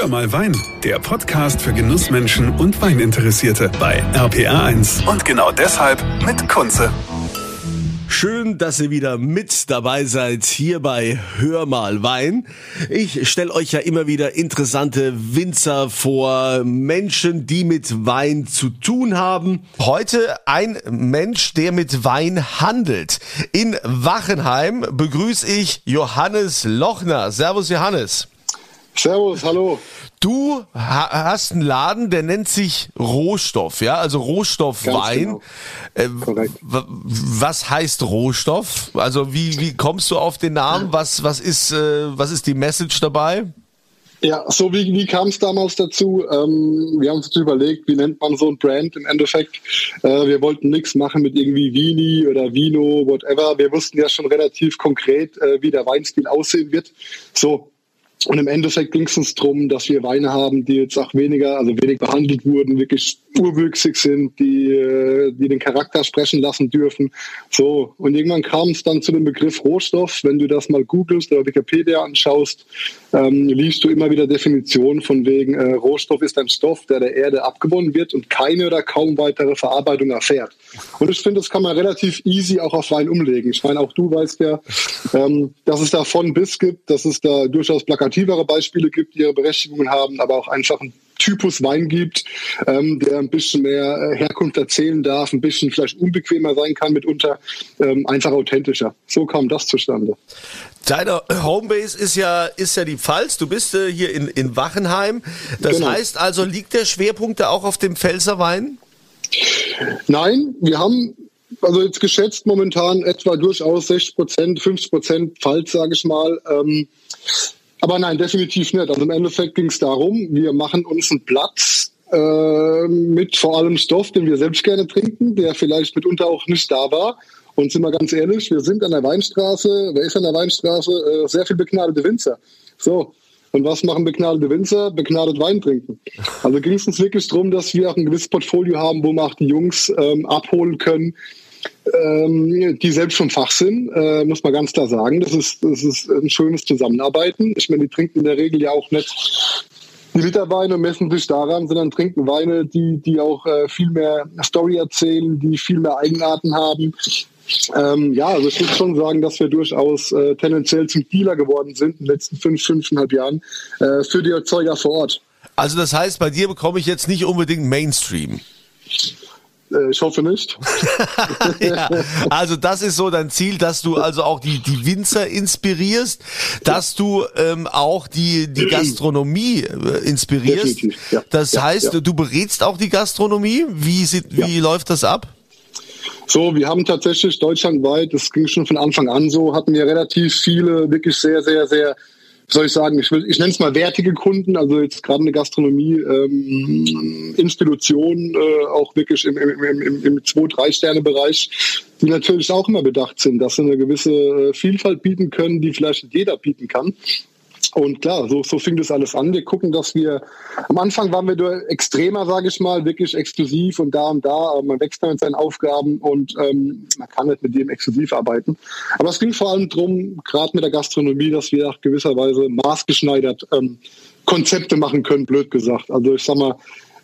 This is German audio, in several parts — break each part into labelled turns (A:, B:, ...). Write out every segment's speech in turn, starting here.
A: Hör mal Wein, der Podcast für Genussmenschen und Weininteressierte bei RPR1. Und genau deshalb mit Kunze.
B: Schön, dass ihr wieder mit dabei seid hier bei Hör mal Wein. Ich stelle euch ja immer wieder interessante Winzer vor, Menschen, die mit Wein zu tun haben. Heute ein Mensch, der mit Wein handelt. In Wachenheim begrüße ich Johannes Lochner. Servus Johannes.
C: Servus, hallo.
B: Du hast einen Laden, der nennt sich Rohstoff, ja, also Rohstoffwein. Genau. Äh, was heißt Rohstoff? Also wie, wie kommst du auf den Namen? Was, was, ist, äh, was ist die Message dabei?
C: Ja, so wie, wie kam es damals dazu? Ähm, wir haben uns überlegt, wie nennt man so ein Brand im Endeffekt. Äh, wir wollten nichts machen mit irgendwie Vini oder Vino, whatever. Wir wussten ja schon relativ konkret, äh, wie der Weinstil aussehen wird. So, und im Endeffekt ging es uns darum, dass wir Weine haben, die jetzt auch weniger, also wenig behandelt wurden, wirklich urwüchsig sind, die, äh, die den Charakter sprechen lassen dürfen. So. Und irgendwann kam es dann zu dem Begriff Rohstoff. Wenn du das mal googelst oder Wikipedia anschaust, ähm, liest du immer wieder Definitionen von wegen, äh, Rohstoff ist ein Stoff, der der Erde abgewonnen wird und keine oder kaum weitere Verarbeitung erfährt. Und ich finde, das kann man relativ easy auch auf Wein umlegen. Ich meine, auch du weißt ja, ähm, dass es da von bis gibt, dass es da durchaus plakativere Beispiele gibt, die ihre Berechtigungen haben, aber auch einfach ein Typus Wein gibt, ähm, der ein bisschen mehr äh, Herkunft erzählen darf, ein bisschen vielleicht unbequemer sein kann mitunter, ähm, einfach authentischer. So kam das zustande.
B: Deine Homebase ist ja, ist ja die Pfalz. Du bist äh, hier in, in Wachenheim. Das genau. heißt also, liegt der Schwerpunkt da auch auf dem Pfälzerwein?
C: Nein, wir haben also jetzt geschätzt momentan etwa durchaus 60 Prozent, 50 Prozent Pfalz, sage ich mal. Ähm, aber nein, definitiv nicht. Also im Endeffekt ging es darum, wir machen uns einen Platz äh, mit vor allem Stoff, den wir selbst gerne trinken, der vielleicht mitunter auch nicht da war. Und sind wir ganz ehrlich, wir sind an der Weinstraße, wer ist an der Weinstraße? Äh, sehr viel begnadete Winzer. So. Und was machen begnadete Winzer? Begnadet Wein trinken. Also ging es uns wirklich darum, dass wir auch ein gewisses Portfolio haben, wo wir auch die Jungs ähm, abholen können, ähm, die selbst vom Fach sind, äh, muss man ganz klar sagen. Das ist, das ist ein schönes Zusammenarbeiten. Ich meine, die trinken in der Regel ja auch nicht die Literweine messen sich daran, sondern trinken Weine, die, die auch äh, viel mehr Story erzählen, die viel mehr Eigenarten haben. Ähm, ja, also ich würde schon sagen, dass wir durchaus äh, tendenziell zum Dealer geworden sind in den letzten fünf, fünfeinhalb Jahren äh, für die Erzeuger vor Ort.
B: Also das heißt, bei dir bekomme ich jetzt nicht unbedingt Mainstream.
C: Äh, ich hoffe nicht.
B: ja, also das ist so dein Ziel, dass du also auch die, die Winzer inspirierst, dass du ähm, auch die, die Gastronomie äh, inspirierst. Ja. Das ja, heißt, ja. du berätst auch die Gastronomie. Wie, sieht, wie läuft das ab?
C: So, wir haben tatsächlich deutschlandweit, das ging schon von Anfang an so, hatten wir relativ viele, wirklich sehr, sehr, sehr soll ich sagen, ich, will, ich nenne es mal wertige Kunden, also jetzt gerade eine Gastronomie, ähm, Institution, äh, auch wirklich im, im, im, im zwei, drei Sterne Bereich, die natürlich auch immer bedacht sind, dass sie eine gewisse äh, Vielfalt bieten können, die vielleicht jeder bieten kann. Und klar, so, so fing das alles an. Wir gucken, dass wir, am Anfang waren wir extremer, sage ich mal, wirklich exklusiv und da und da, aber man wächst dann mit seinen Aufgaben und ähm, man kann nicht mit dem exklusiv arbeiten. Aber es ging vor allem darum, gerade mit der Gastronomie, dass wir auch gewisserweise maßgeschneidert ähm, Konzepte machen können, blöd gesagt. Also ich sag mal,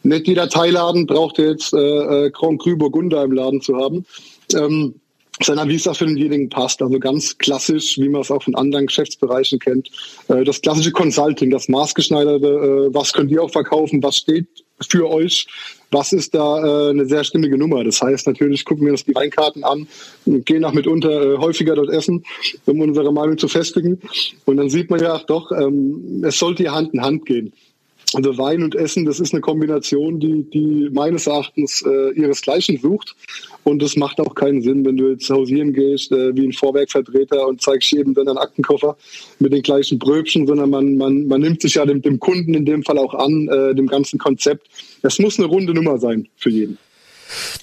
C: nicht jeder Teilladen braucht jetzt äh, äh, Grand Cru Burgunder im Laden zu haben. Ähm, sondern wie es auch für denjenigen passt. Also ganz klassisch, wie man es auch von anderen Geschäftsbereichen kennt. Äh, das klassische Consulting, das maßgeschneiderte, äh, was könnt ihr auch verkaufen, was steht für euch, was ist da äh, eine sehr stimmige Nummer. Das heißt, natürlich gucken wir uns die Weinkarten an gehen auch mitunter häufiger dort essen, um unsere Meinung zu festigen. Und dann sieht man ja, doch, ähm, es sollte hier Hand in Hand gehen. Also Wein und Essen, das ist eine Kombination, die, die meines Erachtens äh, ihresgleichen sucht. Und das macht auch keinen Sinn, wenn du jetzt hausieren gehst äh, wie ein Vorwerkvertreter und zeigst jedem dann einen Aktenkoffer mit den gleichen Bröbchen, sondern man, man, man nimmt sich ja dem, dem Kunden in dem Fall auch an, äh, dem ganzen Konzept. Es muss eine runde Nummer sein für jeden.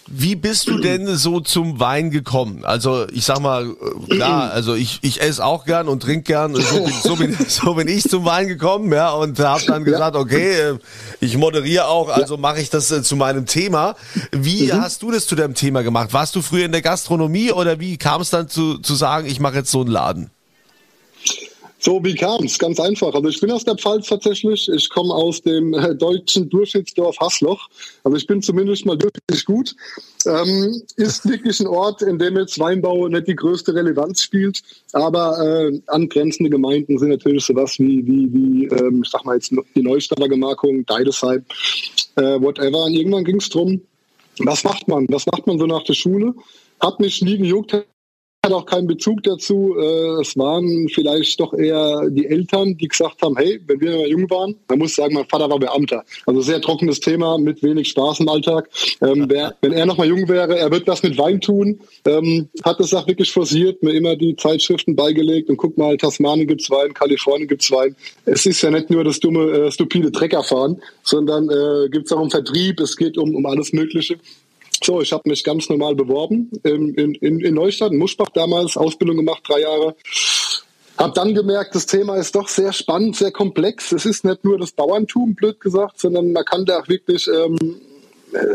B: Wie bist du denn so zum Wein gekommen? Also ich sag mal, klar, also ich, ich esse auch gern und trinke gern. So bin, so, bin, so bin ich zum Wein gekommen, ja, und habe dann gesagt, okay, äh, ich moderiere auch, also mache ich das äh, zu meinem Thema. Wie mhm. hast du das zu deinem Thema gemacht? Warst du früher in der Gastronomie oder wie kam es dann zu, zu sagen, ich mache jetzt so einen Laden?
C: So, wie kam's? Ganz einfach. Also ich bin aus der Pfalz tatsächlich. Ich komme aus dem äh, deutschen Durchschnittsdorf Hassloch. Also ich bin zumindest mal wirklich gut. Ähm, ist wirklich ein Ort, in dem jetzt Weinbau nicht die größte Relevanz spielt. Aber äh, angrenzende Gemeinden sind natürlich sowas wie, wie, wie ähm, ich sag mal jetzt die Neustadter Gemarkung, Deidesheim, äh, whatever. Und irgendwann ging's drum, was macht man? Was macht man so nach der Schule? Hat mich nie gejuckt, hat auch keinen Bezug dazu. Äh, es waren vielleicht doch eher die Eltern, die gesagt haben, hey, wenn wir mal jung waren, man muss sagen, mein Vater war Beamter. Also sehr trockenes Thema mit wenig Spaß im Alltag. Ähm, wer, wenn er noch mal jung wäre, er wird was mit Wein tun, ähm, hat das auch wirklich forciert, mir immer die Zeitschriften beigelegt und guck mal, Tasmanien gibt's Wein, Kalifornien gibt's Wein. Es ist ja nicht nur das dumme, äh, stupide Treckerfahren, sondern äh, gibt's auch um Vertrieb, es geht um, um alles Mögliche. So, ich habe mich ganz normal beworben in, in, in Neustadt, in Muschbach damals, Ausbildung gemacht, drei Jahre. Hab dann gemerkt, das Thema ist doch sehr spannend, sehr komplex. Es ist nicht nur das Bauerntum, blöd gesagt, sondern man kann da auch wirklich, ähm,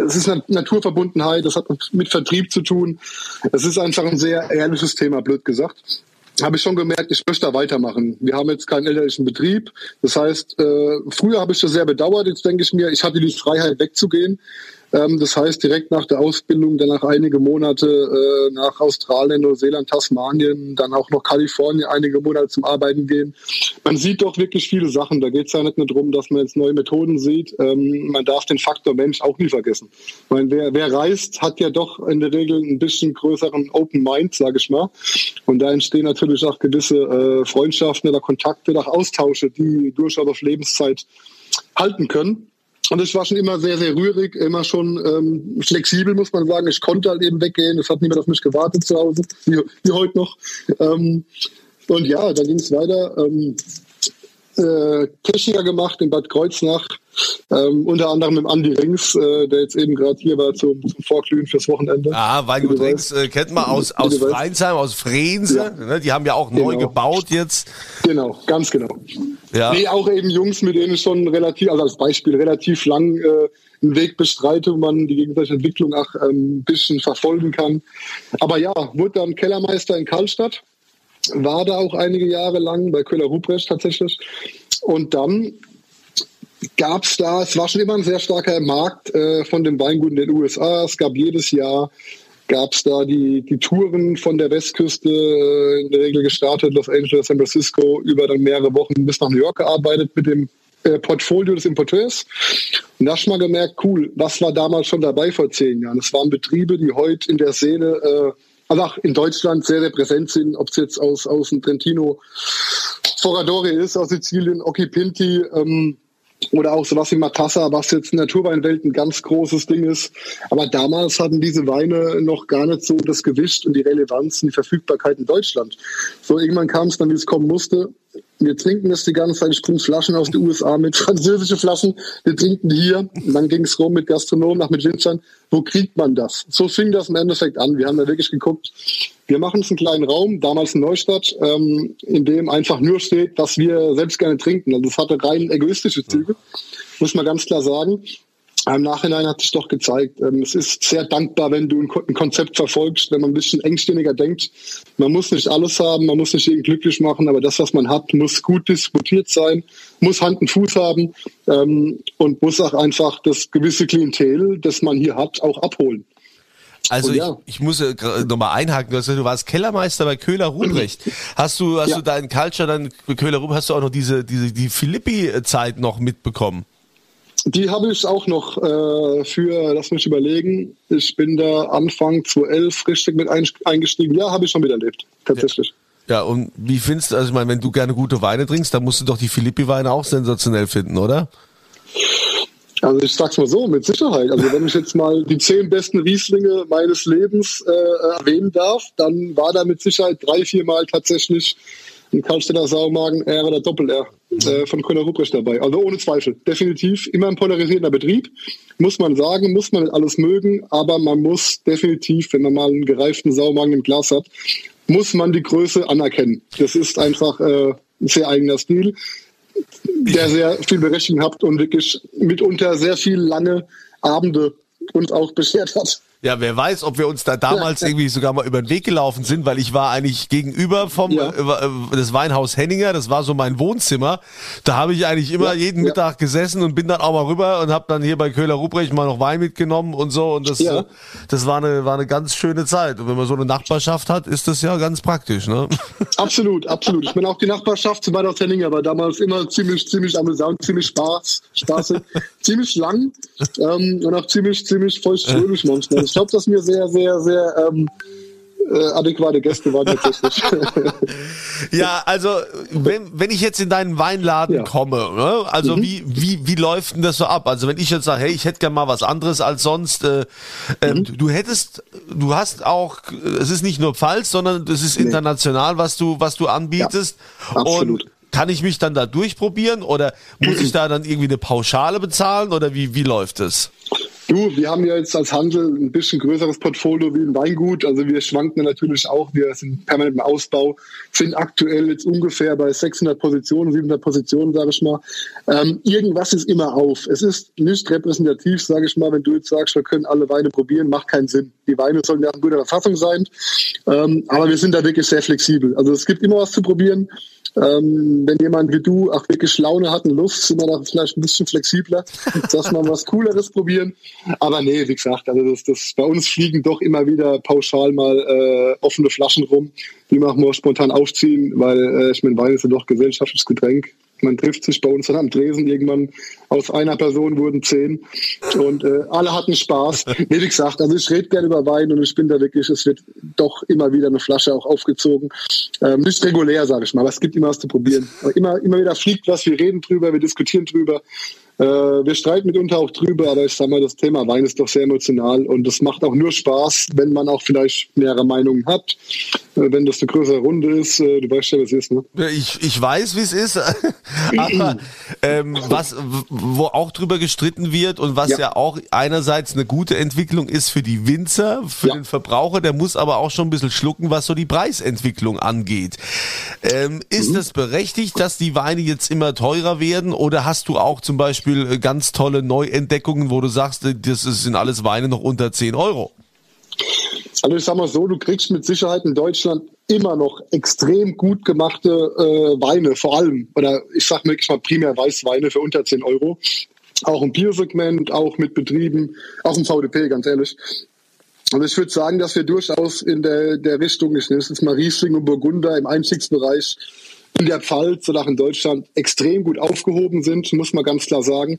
C: es ist eine Naturverbundenheit, das hat mit Vertrieb zu tun. Es ist einfach ein sehr ehrliches Thema, blöd gesagt habe ich schon gemerkt, ich möchte da weitermachen. Wir haben jetzt keinen elterlichen Betrieb. Das heißt, äh, früher habe ich das sehr bedauert. Jetzt denke ich mir, ich hatte die Freiheit wegzugehen. Ähm, das heißt, direkt nach der Ausbildung, dann nach einige Monate äh, nach Australien, Neuseeland, Tasmanien, dann auch noch Kalifornien einige Monate zum Arbeiten gehen. Man sieht doch wirklich viele Sachen. Da geht es ja nicht nur darum, dass man jetzt neue Methoden sieht. Ähm, man darf den Faktor Mensch auch nie vergessen. Ich wer, wer reist, hat ja doch in der Regel ein bisschen größeren Open Mind, sage ich mal. Und da entstehen natürlich auch gewisse äh, Freundschaften oder Kontakte, auch Austausche, die durchaus auf Lebenszeit halten können. Und es war schon immer sehr, sehr rührig, immer schon ähm, flexibel, muss man sagen. Ich konnte halt eben weggehen. Es hat niemand auf mich gewartet zu Hause, wie, wie heute noch. Ähm, und ja, da ging es weiter. Ähm, äh, Techniker gemacht in Bad Kreuznach, ähm, unter anderem mit Andi Rings, äh, der jetzt eben gerade hier war zum, zum Vorglühen fürs Wochenende.
B: Ah, Weingut Rings äh, kennt man aus, aus Freinsheim, aus Frense. Ja. Ne? Die haben ja auch neu genau. gebaut jetzt.
C: Genau, ganz genau. Ja. Nee, auch eben Jungs, mit denen ich schon relativ, also als Beispiel, relativ lang äh, einen Weg bestreite, wo man die gegenseitige Entwicklung auch ähm, ein bisschen verfolgen kann. Aber ja, wurde dann Kellermeister in Karlstadt war da auch einige Jahre lang bei Köhler Ruprecht tatsächlich. Und dann gab es da, es war schon immer ein sehr starker Markt äh, von den Weinguten in den USA. Es gab jedes Jahr gab es da die, die Touren von der Westküste, äh, in der Regel gestartet, Los Angeles, San Francisco, über dann mehrere Wochen bis nach New York gearbeitet mit dem äh, Portfolio des Importeurs. Und da schon mal gemerkt, cool, was war damals schon dabei vor zehn Jahren? Es waren Betriebe, die heute in der Szene auch in Deutschland sehr, sehr präsent sind, ob es jetzt aus, aus dem Trentino Foradori ist, aus Sizilien, Occhi Pinti, ähm, oder auch sowas wie Matassa, was jetzt in der Naturweinwelt ein ganz großes Ding ist. Aber damals hatten diese Weine noch gar nicht so das Gewicht und die Relevanz und die Verfügbarkeit in Deutschland. So irgendwann kam es dann, wie es kommen musste wir trinken das die ganze Zeit, ich bringe Flaschen aus den USA mit, französische Flaschen, wir trinken hier. Und dann ging es rum mit Gastronomen, nach mit Winzern. Wo kriegt man das? So fing das im Endeffekt an. Wir haben da wirklich geguckt, wir machen uns einen kleinen Raum, damals in Neustadt, ähm, in dem einfach nur steht, was wir selbst gerne trinken. Also es hatte rein egoistische Züge, muss man ganz klar sagen. Im Nachhinein hat sich doch gezeigt, ähm, es ist sehr dankbar, wenn du ein Konzept verfolgst, wenn man ein bisschen engstirniger denkt. Man muss nicht alles haben, man muss nicht jeden glücklich machen, aber das, was man hat, muss gut diskutiert sein, muss Hand und Fuß haben ähm, und muss auch einfach das gewisse Klientel, das man hier hat, auch abholen.
B: Also ja. ich, ich muss äh, nochmal einhaken, du, hast, du warst Kellermeister bei Köhler Ruprecht. Hast du, hast ja. du deinen Culture dann bei Köhler Ruprecht, hast du auch noch diese, diese die Philippi-Zeit noch mitbekommen?
C: Die habe ich auch noch äh, für, lass mich überlegen, ich bin da Anfang 2011 richtig mit eingestiegen. Ja, habe ich schon wieder erlebt, tatsächlich.
B: Ja. ja. und wie findest du, also ich meine, wenn du gerne gute Weine trinkst, dann musst du doch die Philippi-Weine auch sensationell finden, oder?
C: Also ich sag's mal so, mit Sicherheit. Also wenn ich jetzt mal die zehn besten Rieslinge meines Lebens äh, erwähnen darf, dann war da mit Sicherheit drei, vier Mal tatsächlich ein Karlstädter Saumagen R oder Doppel-R äh, von Kölner Ruprecht dabei. Also ohne Zweifel. Definitiv immer ein polarisierender Betrieb. Muss man sagen, muss man alles mögen, aber man muss definitiv, wenn man mal einen gereiften Saumagen im Glas hat, muss man die Größe anerkennen. Das ist einfach äh, ein sehr eigener Stil, der sehr viel Berechtigung hat und wirklich mitunter sehr viel lange Abende uns auch beschert hat.
B: Ja, wer weiß, ob wir uns da damals irgendwie sogar mal über den Weg gelaufen sind, weil ich war eigentlich gegenüber vom ja. äh, äh das Weinhaus Henninger, das war so mein Wohnzimmer. Da habe ich eigentlich immer ja, jeden ja. Mittag gesessen und bin dann auch mal rüber und habe dann hier bei Köhler Ruprecht mal noch Wein mitgenommen und so und das äh, das war eine war eine ganz schöne Zeit und wenn man so eine Nachbarschaft hat, ist das ja ganz praktisch, ne?
C: Absolut, absolut. Ich meine auch die Nachbarschaft zu Weinhaus Henninger war damals immer ziemlich ziemlich amüsant, ziemlich spaß, spaßig, ziemlich lang ähm, und auch ziemlich ziemlich feuchtfröhlich manchmal. Ich glaube, dass mir sehr, sehr, sehr ähm, äh, adäquate Gäste waren tatsächlich.
B: ja, also wenn, wenn ich jetzt in deinen Weinladen ja. komme, ne? also mhm. wie, wie, wie läuft denn das so ab? Also wenn ich jetzt sage, hey, ich hätte gern mal was anderes als sonst, äh, äh, mhm. du hättest, du hast auch, es ist nicht nur Pfalz, sondern es ist nee. international, was du, was du anbietest. Ja, absolut. Und kann ich mich dann da durchprobieren oder muss ich da dann irgendwie eine Pauschale bezahlen oder wie, wie läuft es?
C: Du, wir haben ja jetzt als Handel ein bisschen größeres Portfolio wie ein Weingut. Also wir schwanken natürlich auch. Wir sind permanent im Ausbau, sind aktuell jetzt ungefähr bei 600 Positionen, 700 Positionen, sage ich mal. Ähm, irgendwas ist immer auf. Es ist nicht repräsentativ, sage ich mal. Wenn du jetzt sagst, wir können alle Weine probieren, macht keinen Sinn. Die Weine sollen ja in guter Verfassung sein. Ähm, aber wir sind da wirklich sehr flexibel. Also es gibt immer was zu probieren. Ähm, wenn jemand wie du auch wirklich Laune hat und Lust, sind wir da vielleicht ein bisschen flexibler, dass wir was Cooleres probieren. Aber nee, wie gesagt, also das, das bei uns fliegen doch immer wieder pauschal mal äh, offene Flaschen rum, die machen wir spontan aufziehen, weil äh, ich meine, Wein ist ja doch gesellschaftliches Getränk man trifft sich bei uns dann am Dresen. Irgendwann aus einer Person wurden zehn und äh, alle hatten Spaß. Wie gesagt, also ich rede gerne über Wein und ich bin da wirklich, es wird doch immer wieder eine Flasche auch aufgezogen. Ähm, nicht regulär, sage ich mal, aber es gibt immer was zu probieren. Aber immer, immer wieder fliegt was, wir reden drüber, wir diskutieren drüber. Äh, wir streiten mitunter auch drüber, aber ich sage mal, das Thema Wein ist doch sehr emotional und es macht auch nur Spaß, wenn man auch vielleicht mehrere Meinungen hat. Äh, wenn das eine größere Runde ist, äh, du weißt ja, wie es ist, ne?
B: Ich, ich weiß, wie es ist, aber ähm, was, wo auch drüber gestritten wird und was ja. ja. auch einerseits eine gute Entwicklung ist für die Winzer, für ja. den Verbraucher, der muss aber auch schon ein bisschen schlucken, was so die Preisentwicklung angeht. Ähm, ist mhm. es berechtigt, dass die Weine jetzt immer teurer werden oder hast du auch zum Beispiel Beispiel äh, ganz tolle Neuentdeckungen, wo du sagst, äh, das sind alles Weine noch unter 10 Euro?
C: Also ich sag mal so, du kriegst mit Sicherheit in Deutschland immer noch extrem gut gemachte äh, Weine, vor allem, oder ich sag wirklich mal primär Weißweine für unter 10 Euro. Auch im Biosegment, auch mit Betrieben, auch im VDP, ganz ehrlich. Also ich würde sagen, dass wir durchaus in der, der Richtung, ich nenne es jetzt mal Riesling und Burgunder im Einstiegsbereich in der Pfalz oder auch in Deutschland extrem gut aufgehoben sind, muss man ganz klar sagen.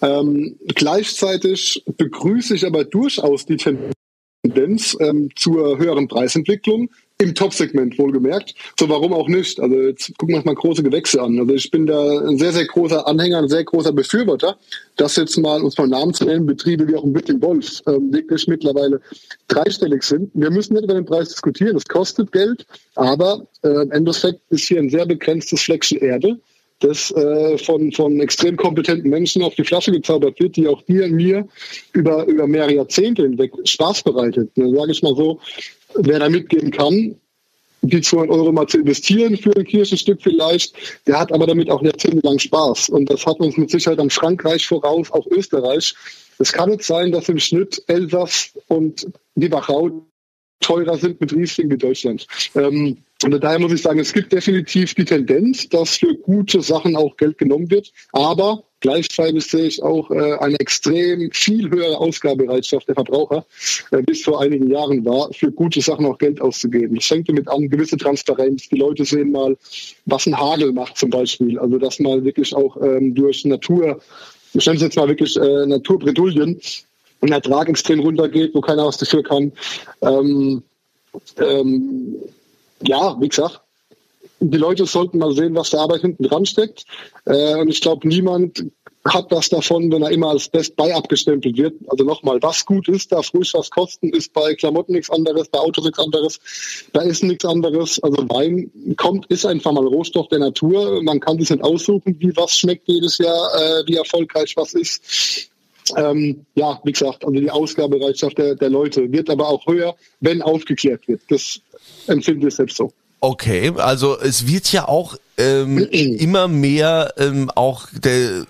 C: Ähm, gleichzeitig begrüße ich aber durchaus die Tendenz ähm, zur höheren Preisentwicklung im Top-Segment wohlgemerkt. So, warum auch nicht? Also jetzt gucken wir uns mal große Gewächse an. Also ich bin da ein sehr, sehr großer Anhänger, ein sehr großer Befürworter, dass jetzt mal, uns mal Namen zu nennen, Betriebe wie auch im Wittling Wolf ähm, wirklich mittlerweile dreistellig sind. Wir müssen nicht über den Preis diskutieren, es kostet Geld, aber äh, im Endeffekt ist hier ein sehr begrenztes Fleckchen Erde das äh, von, von extrem kompetenten Menschen auf die Flasche gezaubert wird, die auch dir und mir über, über mehrere Jahrzehnte hinweg Spaß bereitet. Dann sage ich mal so, wer da mitgehen kann, die 200 Euro mal zu investieren für ein Kirchenstück vielleicht, der hat aber damit auch jahrzehntelang Spaß. Und das hat uns mit Sicherheit am Frankreich voraus, auch Österreich. Es kann nicht sein, dass im Schnitt Elsass und die Wachau teurer sind mit Riesling wie Deutschland. Ähm, und daher muss ich sagen, es gibt definitiv die Tendenz, dass für gute Sachen auch Geld genommen wird. Aber gleichzeitig sehe ich auch äh, eine extrem viel höhere Ausgabebereitschaft der Verbraucher, äh, bis vor einigen Jahren war, für gute Sachen auch Geld auszugeben. Das fängt damit an, gewisse Transparenz. Die Leute sehen mal, was ein Hagel macht zum Beispiel. Also dass mal wirklich auch ähm, durch Natur, ich nenne es jetzt mal wirklich äh, Naturbredouillen, ein Ertrag extrem runtergeht, wo keiner was dafür kann. Ähm, ähm, ja, wie gesagt, die Leute sollten mal sehen, was der Arbeit hinten dran steckt. Äh, und ich glaube, niemand hat was davon, wenn er immer als Best Buy abgestempelt wird. Also nochmal, was gut ist, darf ruhig was kosten, ist bei Klamotten nichts anderes, bei Autos nichts anderes, bei Essen nichts anderes. Also Wein kommt, ist einfach mal Rohstoff der Natur. Man kann sich nicht aussuchen, wie was schmeckt jedes Jahr, äh, wie erfolgreich was ist. Ähm, ja, wie gesagt, also die Ausgabebereitschaft der, der Leute wird aber auch höher, wenn aufgeklärt wird. Das empfinde ich selbst so.
B: Okay, also es wird ja auch ähm, immer mehr ähm, auch der,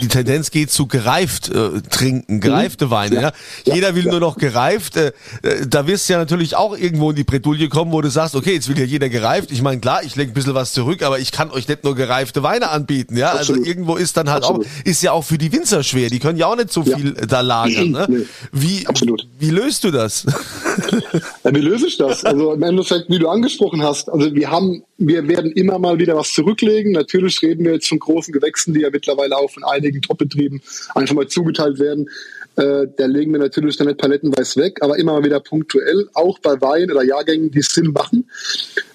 B: die Tendenz geht zu gereift äh, trinken, gereifte mhm. Weine. Ja. ja. Jeder will ja. nur noch gereift. Äh, äh, da wirst du ja natürlich auch irgendwo in die Bredouille kommen, wo du sagst, okay, jetzt will ja jeder gereift. Ich meine, klar, ich lege ein bisschen was zurück, aber ich kann euch nicht nur gereifte Weine anbieten. Ja, also Absolut. also irgendwo ist dann halt Absolut. auch, ist ja auch für die Winzer schwer. Die können ja auch nicht so viel ja. da lagern. Ne? Nee. Wie, Absolut. wie löst du das?
C: Ja, wie löse ich das? Also im Endeffekt, wie du angesprochen hast, also wir haben, wir werden immer mal wieder was zurücklegen. Natürlich reden wir jetzt von großen Gewächsen, die ja mittlerweile auch von einigen Top-Betrieben einfach mal zugeteilt werden. Äh, da legen wir natürlich dann nicht palettenweise weg, aber immer mal wieder punktuell, auch bei Wein oder Jahrgängen, die Sinn machen.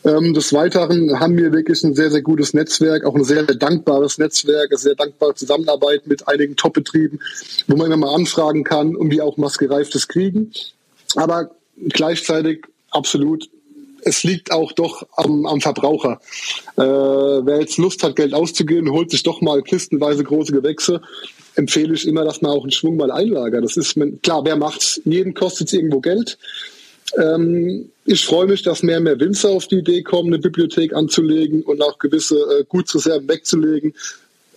C: Ähm, des Weiteren haben wir wirklich ein sehr, sehr gutes Netzwerk, auch ein sehr, sehr dankbares Netzwerk, eine sehr dankbare Zusammenarbeit mit einigen Top-Betrieben, wo man immer mal anfragen kann, um die auch maskereiftes kriegen. Aber gleichzeitig absolut es liegt auch doch am, am Verbraucher. Äh, wer jetzt Lust hat, Geld auszugeben, holt sich doch mal kistenweise große Gewächse. Empfehle ich immer, dass man auch einen Schwung mal einlagert. Das ist klar, wer macht's? Jeden kostet es irgendwo Geld. Ähm, ich freue mich, dass mehr und mehr Winzer auf die Idee kommen, eine Bibliothek anzulegen und auch gewisse äh, Gutsreserven wegzulegen,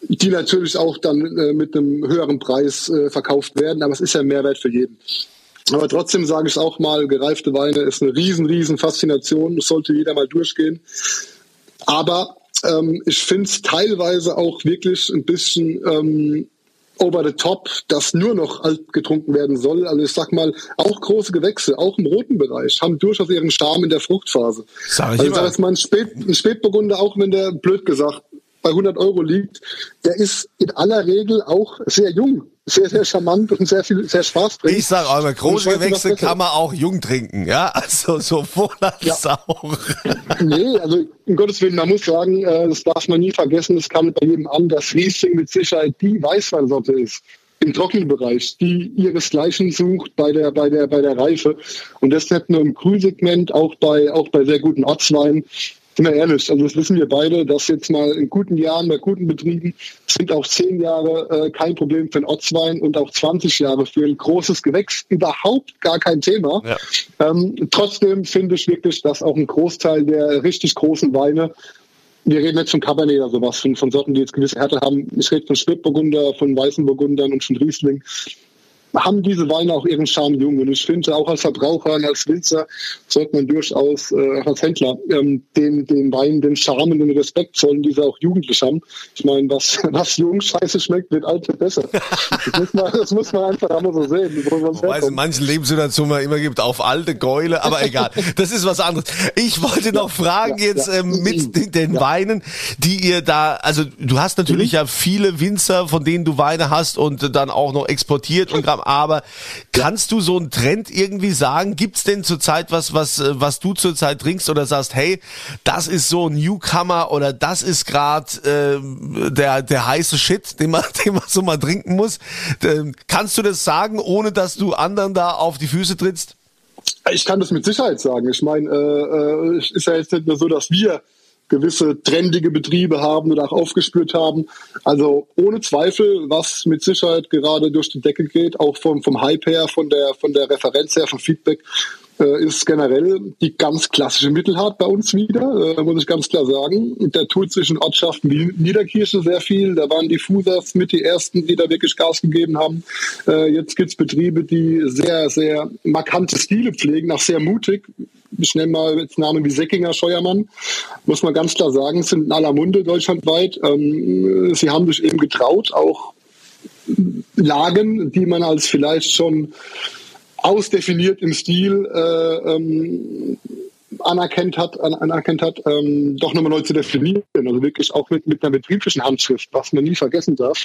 C: die natürlich auch dann äh, mit einem höheren Preis äh, verkauft werden. Aber es ist ja ein Mehrwert für jeden. Aber trotzdem sage ich auch mal, gereifte Weine ist eine riesen, riesen Faszination. Das sollte jeder mal durchgehen. Aber ähm, ich finde es teilweise auch wirklich ein bisschen ähm, over the top, dass nur noch alt getrunken werden soll. Also ich sag mal, auch große Gewächse, auch im roten Bereich, haben durchaus ihren Charme in der Fruchtphase. Sag ich also sag mal, ein, Spät, ein Spätburgunder, auch wenn der blöd gesagt bei 100 Euro liegt, der ist in aller Regel auch sehr jung sehr, sehr charmant und sehr viel, sehr Spaß bringt.
B: Ich sage aber große Gewächse kann man auch jung trinken, ja? Also sowohl als ja. auch.
C: Nee, also um Gottes Willen, man muss sagen, äh, das darf man nie vergessen, es kam bei jedem an, dass Riesling mit Sicherheit die Weißweinsorte ist im Trockenbereich, die ihresgleichen sucht bei der, bei der, bei der Reife. Und das nicht nur im Grünsegment, auch bei, auch bei sehr guten Ortsweinen sind wir ehrlich, also das wissen wir beide, dass jetzt mal in guten Jahren, bei guten Betrieben sind auch zehn Jahre äh, kein Problem für einen Ortswein und auch 20 Jahre für ein großes Gewächs überhaupt gar kein Thema. Ja. Ähm, trotzdem finde ich wirklich, dass auch ein Großteil der richtig großen Weine wir reden jetzt von Cabernet oder sowas, von, von Sorten, die jetzt gewisse Härte haben. Ich rede von Spätburgunder, von Weißen Burgundern und von Riesling haben diese Weine auch ihren Charme jung. Und ich finde, auch als Verbraucher und als Winzer sollte man durchaus äh, als Händler ähm, den, den Wein, den Charme und den Respekt zollen, die sie auch jugendlich haben. Ich meine, was, was jung scheiße schmeckt, wird alt wird besser. Das muss man, das muss man einfach einmal so sehen.
B: Wobei es in manchen Lebenssituationen immer gibt, auf alte Gäule, aber egal. Das ist was anderes. Ich wollte noch fragen ja, jetzt ja. Ähm, mit den, den Weinen, die ihr da, also du hast natürlich mhm. ja viele Winzer, von denen du Weine hast und dann auch noch exportiert und aber kannst du so einen Trend irgendwie sagen? Gibt's denn zurzeit was, was, äh, was du zurzeit trinkst oder sagst, hey, das ist so ein Newcomer oder das ist gerade äh, der, der heiße Shit, den man, den man so mal trinken muss? Ähm, kannst du das sagen, ohne dass du anderen da auf die Füße trittst?
C: Ich kann das mit Sicherheit sagen. Ich meine, äh, es äh, ist ja jetzt nicht nur so, dass wir gewisse trendige Betriebe haben oder auch aufgespürt haben. Also ohne Zweifel, was mit Sicherheit gerade durch die Decke geht, auch vom, vom Hype her, von der, von der Referenz her, vom Feedback, äh, ist generell die ganz klassische Mittelhart bei uns wieder, äh, muss ich ganz klar sagen. Der tut zwischen Ortschaften wie Niederkirche sehr viel. Da waren die Fusas mit die ersten, die da wirklich Gas gegeben haben. Äh, jetzt gibt's Betriebe, die sehr, sehr markante Stile pflegen, auch sehr mutig. Ich nenne mal jetzt Namen wie Säckinger, Scheuermann. Muss man ganz klar sagen, sind in aller Munde deutschlandweit. Ähm, sie haben sich eben getraut, auch Lagen, die man als vielleicht schon ausdefiniert im Stil äh, ähm, anerkannt hat, anerkannt hat ähm, doch nochmal neu zu definieren. Also wirklich auch mit, mit einer betrieblichen Handschrift, was man nie vergessen darf.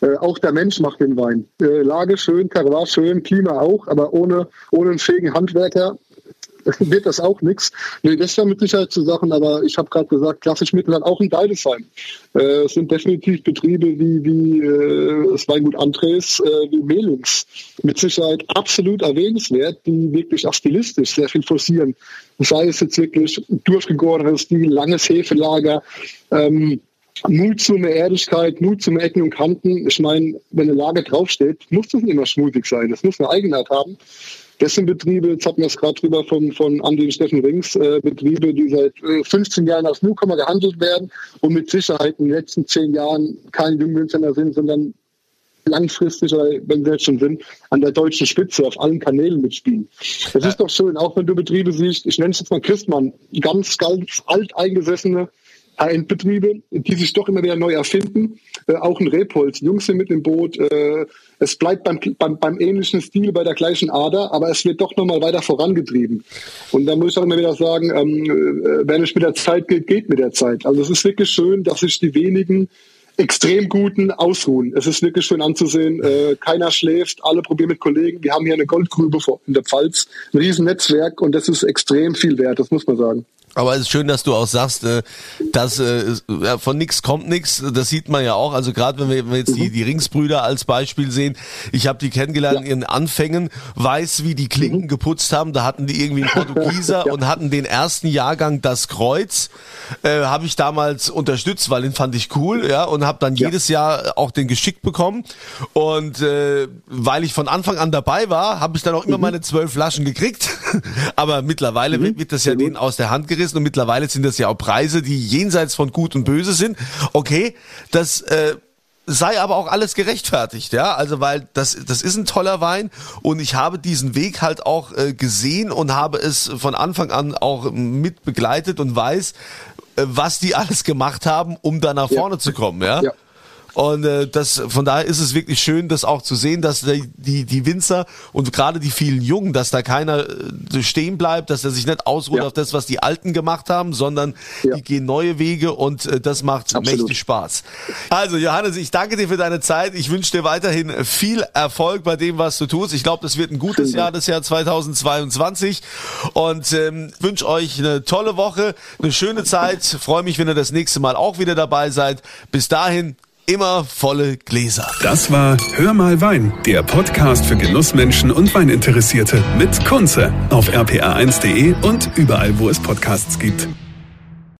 C: Äh, auch der Mensch macht den Wein. Äh, Lage schön, Terroir schön, Klima auch, aber ohne, ohne einen fähigen Handwerker wird das auch nichts. Nee, das ja mit Sicherheit zu Sachen, aber ich habe gerade gesagt, klassisch Mittel hat auch ein Deidesheim. Äh, es sind definitiv Betriebe wie, wie äh, Weingut Andres, äh, wie Melings. Mit Sicherheit absolut erwähnenswert, die wirklich auch stilistisch sehr viel forcieren. Sei es jetzt wirklich durchgegorenes Stil, langes Hefelager, ähm, Mut zu mehr Ehrlichkeit, Mut zu mehr Ecken und Kanten. Ich meine, wenn eine Lage draufsteht, muss das nicht immer schmutzig sein. Das muss eine Eigenheit haben. Das sind Betriebe, jetzt hatten wir es gerade drüber von, von Andi und Steffen Rings, äh, Betriebe, die seit äh, 15 Jahren als Newcomer gehandelt werden und mit Sicherheit in den letzten 10 Jahren keine Jungwinzer mehr sind, sondern langfristig, oder wenn sie jetzt schon sind, an der deutschen Spitze auf allen Kanälen mitspielen. Das ist doch schön, auch wenn du Betriebe siehst, ich nenne es jetzt mal Christmann, ganz, ganz alteingesessene High-End-Betriebe, die sich doch immer wieder neu erfinden. Äh, auch ein Rebholz, Jungs sind mit im Boot. Äh, es bleibt beim, beim, beim ähnlichen Stil, bei der gleichen Ader, aber es wird doch nochmal weiter vorangetrieben. Und da muss ich auch immer wieder sagen, ähm, äh, wer nicht mit der Zeit geht, geht mit der Zeit. Also es ist wirklich schön, dass sich die wenigen extrem guten ausruhen. Es ist wirklich schön anzusehen. Äh, keiner schläft, alle probieren mit Kollegen. Wir haben hier eine Goldgrube in der Pfalz, ein Riesennetzwerk und das ist extrem viel wert, das muss man sagen.
B: Aber es ist schön, dass du auch sagst, äh, dass äh, von nichts kommt nichts. Das sieht man ja auch. Also gerade wenn wir jetzt die, mhm. die Ringsbrüder als Beispiel sehen, ich habe die kennengelernt in ihren Anfängen, weiß, wie die Klinken mhm. geputzt haben. Da hatten die irgendwie einen Portugieser ja. und hatten den ersten Jahrgang das Kreuz. Äh, habe ich damals unterstützt, weil den fand ich cool, ja, und habe dann ja. jedes Jahr auch den geschickt bekommen. Und äh, weil ich von Anfang an dabei war, habe ich dann auch immer mhm. meine zwölf Flaschen gekriegt. Aber mittlerweile mhm. wird das ja denen aus der Hand gerissen und mittlerweile sind das ja auch Preise, die jenseits von Gut und Böse sind. Okay, das äh, sei aber auch alles gerechtfertigt, ja, also weil das das ist ein toller Wein und ich habe diesen Weg halt auch äh, gesehen und habe es von Anfang an auch mit begleitet und weiß, äh, was die alles gemacht haben, um da nach vorne ja. zu kommen, ja. ja. Und äh, das, von daher ist es wirklich schön, das auch zu sehen, dass die, die, die Winzer und gerade die vielen Jungen, dass da keiner äh, stehen bleibt, dass er sich nicht ausruht ja. auf das, was die Alten gemacht haben, sondern ja. die gehen neue Wege und äh, das macht Absolut. mächtig Spaß. Also Johannes, ich danke dir für deine Zeit. Ich wünsche dir weiterhin viel Erfolg bei dem, was du tust. Ich glaube, das wird ein gutes Jahr, das Jahr 2022 und ähm, wünsche euch eine tolle Woche, eine schöne Zeit. Freue mich, wenn ihr das nächste Mal auch wieder dabei seid. Bis dahin, immer volle Gläser.
A: Das war Hör mal Wein, der Podcast für Genussmenschen und Weininteressierte mit Kunze auf rpa1.de und überall, wo es Podcasts gibt.